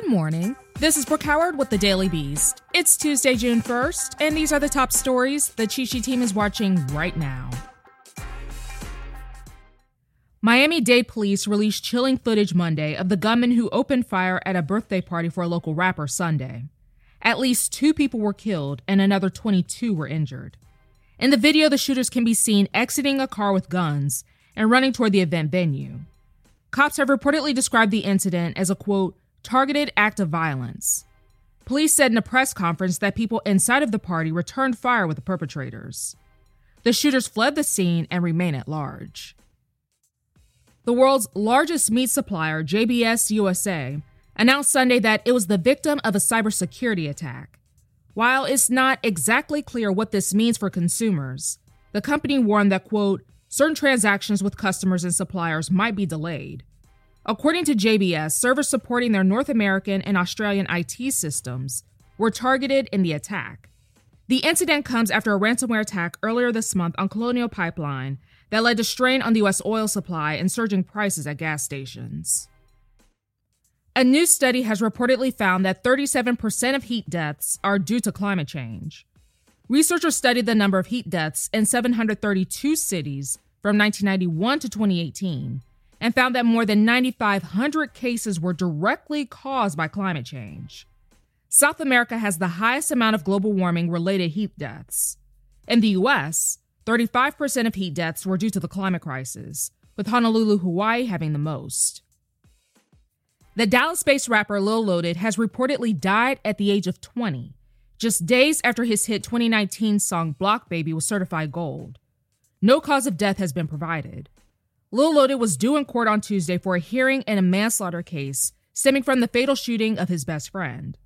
Good morning. This is Brooke Howard with the Daily Beast. It's Tuesday, June 1st, and these are the top stories the Cheat Sheet team is watching right now. Miami Dade police released chilling footage Monday of the gunman who opened fire at a birthday party for a local rapper Sunday. At least two people were killed and another 22 were injured. In the video, the shooters can be seen exiting a car with guns and running toward the event venue. Cops have reportedly described the incident as a quote, targeted act of violence. Police said in a press conference that people inside of the party returned fire with the perpetrators. The shooters fled the scene and remain at large. The world's largest meat supplier, JBS USA, announced Sunday that it was the victim of a cybersecurity attack. While it's not exactly clear what this means for consumers, the company warned that, quote, certain transactions with customers and suppliers might be delayed. According to JBS, servers supporting their North American and Australian IT systems were targeted in the attack. The incident comes after a ransomware attack earlier this month on Colonial Pipeline that led to strain on the U.S. oil supply and surging prices at gas stations. A new study has reportedly found that 37% of heat deaths are due to climate change. Researchers studied the number of heat deaths in 732 cities from 1991 to 2018 and found that more than 9,500 cases were directly caused by climate change. South America has the highest amount of global warming related heat deaths. In the US, 35% of heat deaths were due to the climate crisis, with Honolulu, Hawaii having the most. The Dallas based rapper Lil Loaded has reportedly died at the age of 20, just days after his hit 2019 song Block Baby was certified gold. No cause of death has been provided. Lil Loaded was due in court on Tuesday for a hearing in a manslaughter case stemming from the fatal shooting of his best friend.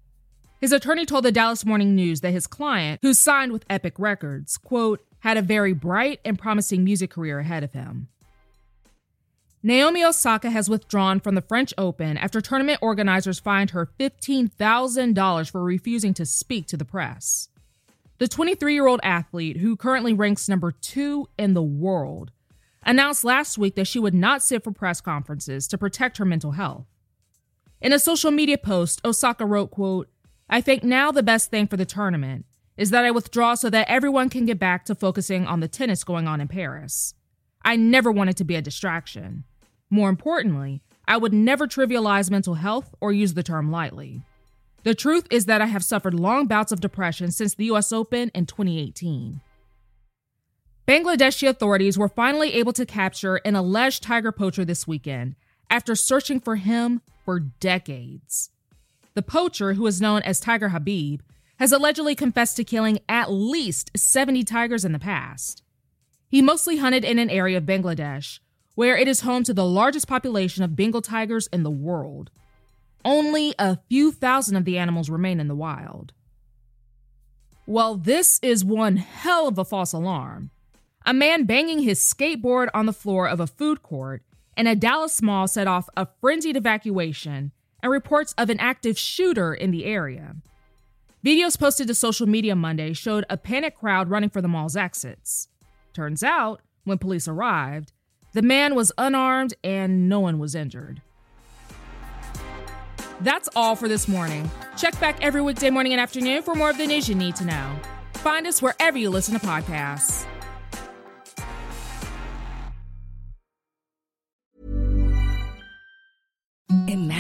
His attorney told the Dallas Morning News that his client, who signed with Epic Records, quote, had a very bright and promising music career ahead of him. Naomi Osaka has withdrawn from the French Open after tournament organizers fined her $15,000 for refusing to speak to the press. The 23 year old athlete, who currently ranks number two in the world, announced last week that she would not sit for press conferences to protect her mental health. In a social media post, Osaka wrote, quote, I think now the best thing for the tournament is that I withdraw so that everyone can get back to focusing on the tennis going on in Paris. I never wanted to be a distraction. More importantly, I would never trivialize mental health or use the term lightly. The truth is that I have suffered long bouts of depression since the US Open in 2018. Bangladeshi authorities were finally able to capture an alleged tiger poacher this weekend after searching for him for decades. The poacher, who is known as Tiger Habib, has allegedly confessed to killing at least 70 tigers in the past. He mostly hunted in an area of Bangladesh where it is home to the largest population of Bengal tigers in the world. Only a few thousand of the animals remain in the wild. Well, this is one hell of a false alarm. A man banging his skateboard on the floor of a food court in a Dallas mall set off a frenzied evacuation and reports of an active shooter in the area. Videos posted to social media Monday showed a panicked crowd running for the mall's exits. Turns out, when police arrived, the man was unarmed and no one was injured. That's all for this morning. Check back every weekday morning and afternoon for more of the news you need to know. Find us wherever you listen to podcasts.